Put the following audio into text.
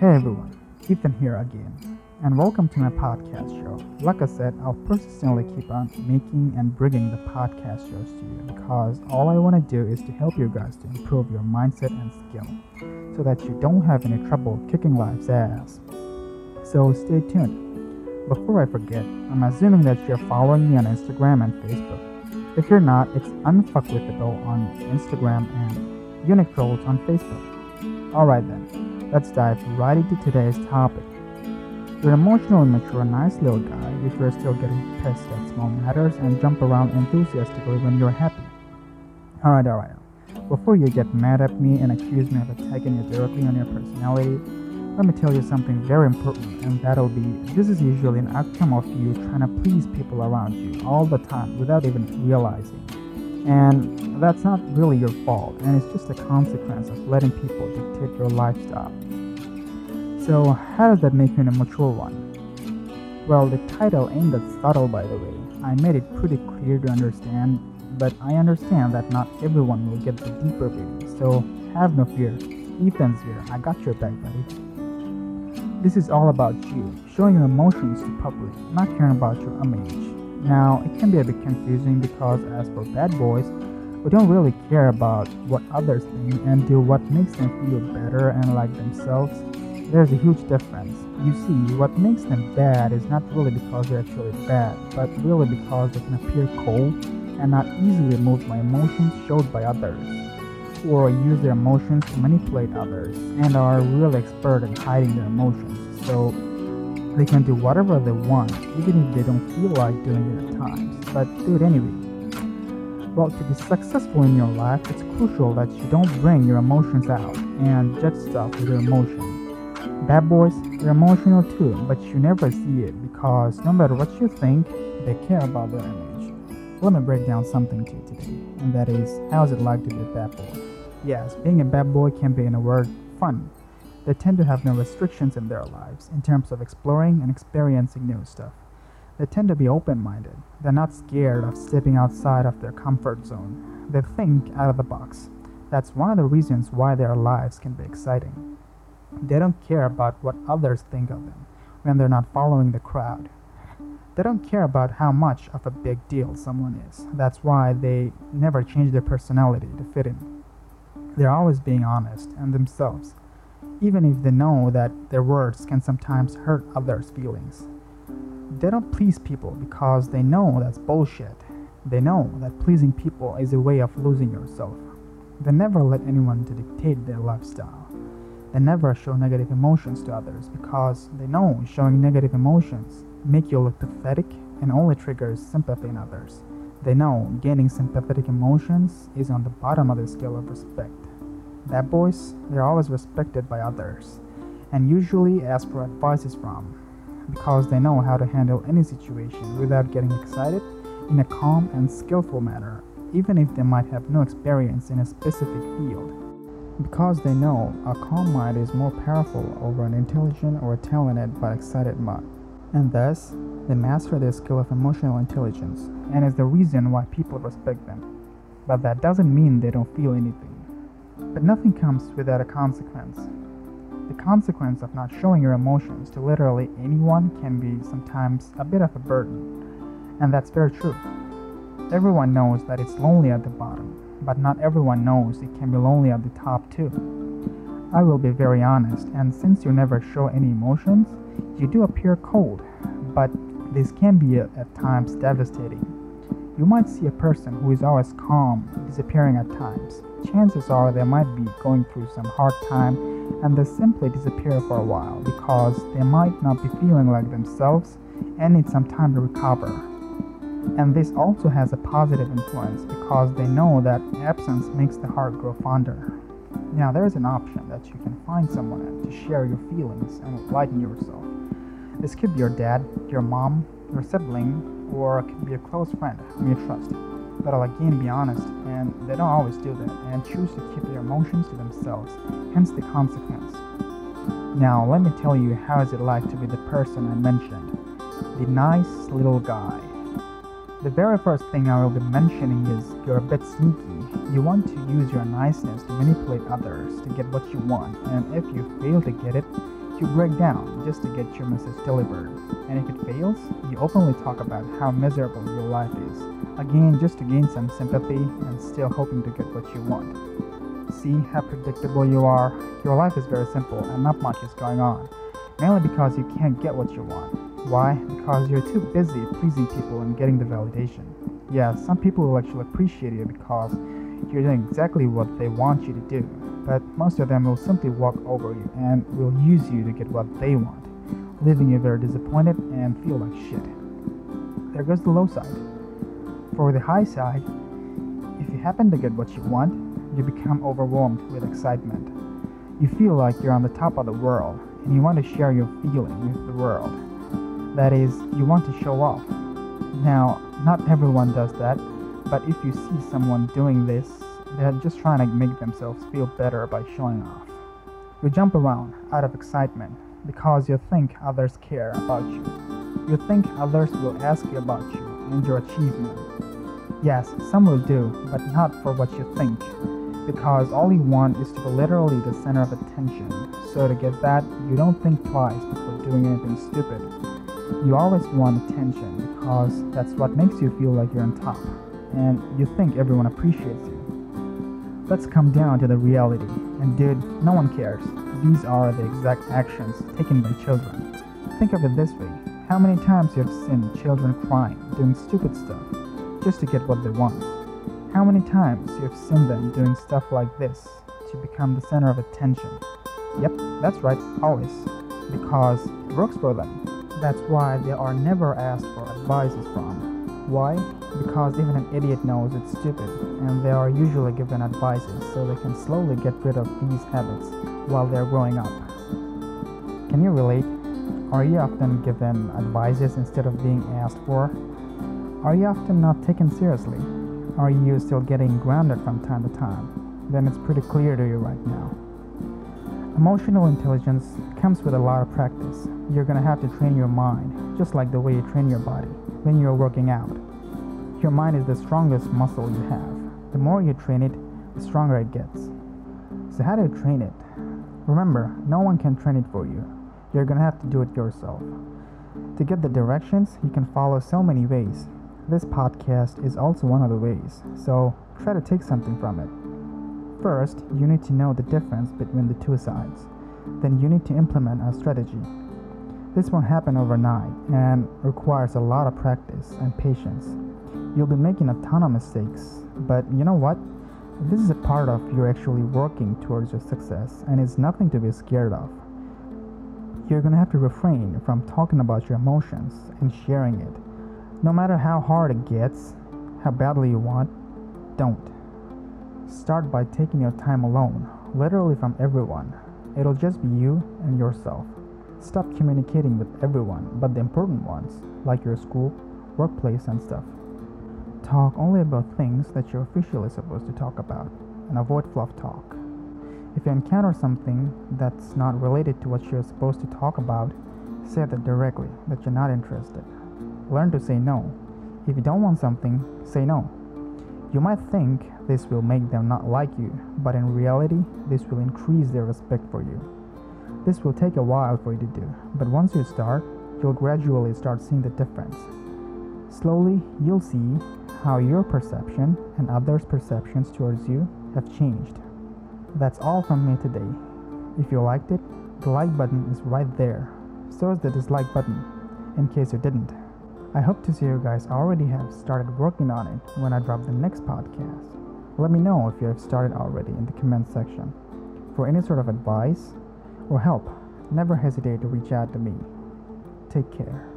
Hey everyone, Ethan here again, and welcome to my podcast show. Like I said, I'll persistently keep on making and bringing the podcast shows to you because all I want to do is to help you guys to improve your mindset and skill so that you don't have any trouble kicking life's ass. So stay tuned. Before I forget, I'm assuming that you're following me on Instagram and Facebook. If you're not, it's Unfuckwithable on Instagram and Unique Trolls on Facebook. Alright then, let's dive right into today's topic. You're an emotionally mature, nice little guy if you're still getting pissed at small matters and jump around enthusiastically when you're happy. Alright, alright. Before you get mad at me and accuse me of attacking you directly on your personality, let me tell you something very important, and that'll be this is usually an outcome of you trying to please people around you all the time without even realizing. And that's not really your fault, and it's just a consequence of letting people dictate your lifestyle. So, how does that make you a mature one? Well, the title ain't that subtle, by the way. I made it pretty clear to understand, but I understand that not everyone will get the deeper meaning, so have no fear. Ethan's here. I got your back, buddy. This is all about you, showing your emotions to public, not caring about your image. Now, it can be a bit confusing because as for bad boys, we don't really care about what others think and do what makes them feel better and like themselves. There's a huge difference. You see, what makes them bad is not really because they're actually bad, but really because they can appear cold and not easily moved by emotions showed by others or use their emotions to manipulate others and are really expert at hiding their emotions. So they can do whatever they want, even if they don't feel like doing it at times, but do it anyway. Well, to be successful in your life, it's crucial that you don't bring your emotions out and judge stuff with your emotions. Bad boys, they're emotional too, but you never see it because no matter what you think, they care about their image. Let me break down something to you today, and that is how's it like to be a bad boy? Yes, being a bad boy can be, in a word, fun. They tend to have no restrictions in their lives in terms of exploring and experiencing new stuff. They tend to be open minded. They're not scared of stepping outside of their comfort zone. They think out of the box. That's one of the reasons why their lives can be exciting. They don't care about what others think of them when they're not following the crowd. They don't care about how much of a big deal someone is. That's why they never change their personality to fit in. They're always being honest and themselves, even if they know that their words can sometimes hurt others' feelings. They don't please people because they know that's bullshit. They know that pleasing people is a way of losing yourself. They never let anyone to dictate their lifestyle. They never show negative emotions to others because they know showing negative emotions make you look pathetic and only triggers sympathy in others. They know gaining sympathetic emotions is on the bottom of the scale of respect. Bad boys, they're always respected by others and usually ask for advices from because they know how to handle any situation without getting excited in a calm and skillful manner, even if they might have no experience in a specific field. Because they know a calm mind is more powerful over an intelligent or talented but excited mind and thus they master their skill of emotional intelligence and is the reason why people respect them. But that doesn't mean they don't feel anything. But nothing comes without a consequence. The consequence of not showing your emotions to literally anyone can be sometimes a bit of a burden, and that's very true. Everyone knows that it's lonely at the bottom, but not everyone knows it can be lonely at the top too. I will be very honest, and since you never show any emotions, you do appear cold, but this can be uh, at times devastating. You might see a person who is always calm disappearing at times. Chances are they might be going through some hard time and they simply disappear for a while because they might not be feeling like themselves and need some time to recover. And this also has a positive influence because they know that absence makes the heart grow fonder. Now, there is an option that you can find someone to share your feelings and lighten yourself. This could be your dad, your mom, your sibling, or could be a close friend whom you trust. But I'll again be honest, and they don't always do that and choose to keep their emotions to themselves, hence the consequence. Now, let me tell you how is it like to be the person I mentioned, the nice little guy. The very first thing I will be mentioning is you're a bit sneaky. You want to use your niceness to manipulate others to get what you want, and if you fail to get it, You break down just to get your message delivered. And if it fails, you openly talk about how miserable your life is. Again, just to gain some sympathy and still hoping to get what you want. See how predictable you are? Your life is very simple and not much is going on. Mainly because you can't get what you want. Why? Because you're too busy pleasing people and getting the validation. Yeah, some people will actually appreciate you because you're doing exactly what they want you to do, but most of them will simply walk over you and will use you to get what they want, leaving you very disappointed and feel like shit. There goes the low side. For the high side, if you happen to get what you want, you become overwhelmed with excitement. You feel like you're on the top of the world and you want to share your feeling with the world. That is, you want to show off. Now, not everyone does that, but if you see someone doing this, they're just trying to make themselves feel better by showing off. You jump around out of excitement because you think others care about you. You think others will ask you about you and your achievement. Yes, some will do, but not for what you think, because all you want is to be literally the center of attention. So to get that, you don't think twice before doing anything stupid. You always want attention because that's what makes you feel like you're on top, and you think everyone appreciates you. Let's come down to the reality. And dude, no one cares. These are the exact actions taken by children. Think of it this way how many times you have seen children crying, doing stupid stuff, just to get what they want? How many times you have seen them doing stuff like this to become the center of attention? Yep, that's right, always. Because it works for them. That's why they are never asked for advices from. Why? Because even an idiot knows it's stupid, and they are usually given advices so they can slowly get rid of these habits while they're growing up. Can you relate? Are you often given advices instead of being asked for? Are you often not taken seriously? Are you still getting grounded from time to time? Then it's pretty clear to you right now. Emotional intelligence comes with a lot of practice. You're gonna have to train your mind, just like the way you train your body when you're working out. Your mind is the strongest muscle you have. The more you train it, the stronger it gets. So, how do you train it? Remember, no one can train it for you. You're gonna have to do it yourself. To get the directions, you can follow so many ways. This podcast is also one of the ways, so try to take something from it. First, you need to know the difference between the two sides. Then, you need to implement a strategy. This won't happen overnight and requires a lot of practice and patience. You'll be making a ton of mistakes, but you know what? This is a part of you actually working towards your success, and it's nothing to be scared of you're to have to refrain from talking about your emotions and sharing it. No matter how hard it gets, how badly you want, don't. Start by taking your time alone, literally from everyone. It'll just be you and yourself. Stop communicating with everyone but the important ones, like your school, workplace, and stuff. Talk only about things that you're officially supposed to talk about, and avoid fluff talk. If you encounter something that's not related to what you're supposed to talk about, say that directly that you're not interested. Learn to say no. If you don't want something, say no. You might think this will make them not like you, but in reality, this will increase their respect for you. This will take a while for you to do, but once you start, you'll gradually start seeing the difference. Slowly, you'll see how your perception and others' perceptions towards you have changed. That's all from me today. If you liked it, the like button is right there. So is the dislike button, in case you didn't. I hope to see you guys already have started working on it when I drop the next podcast. Let me know if you have started already in the comment section. For any sort of advice or help, never hesitate to reach out to me. Take care.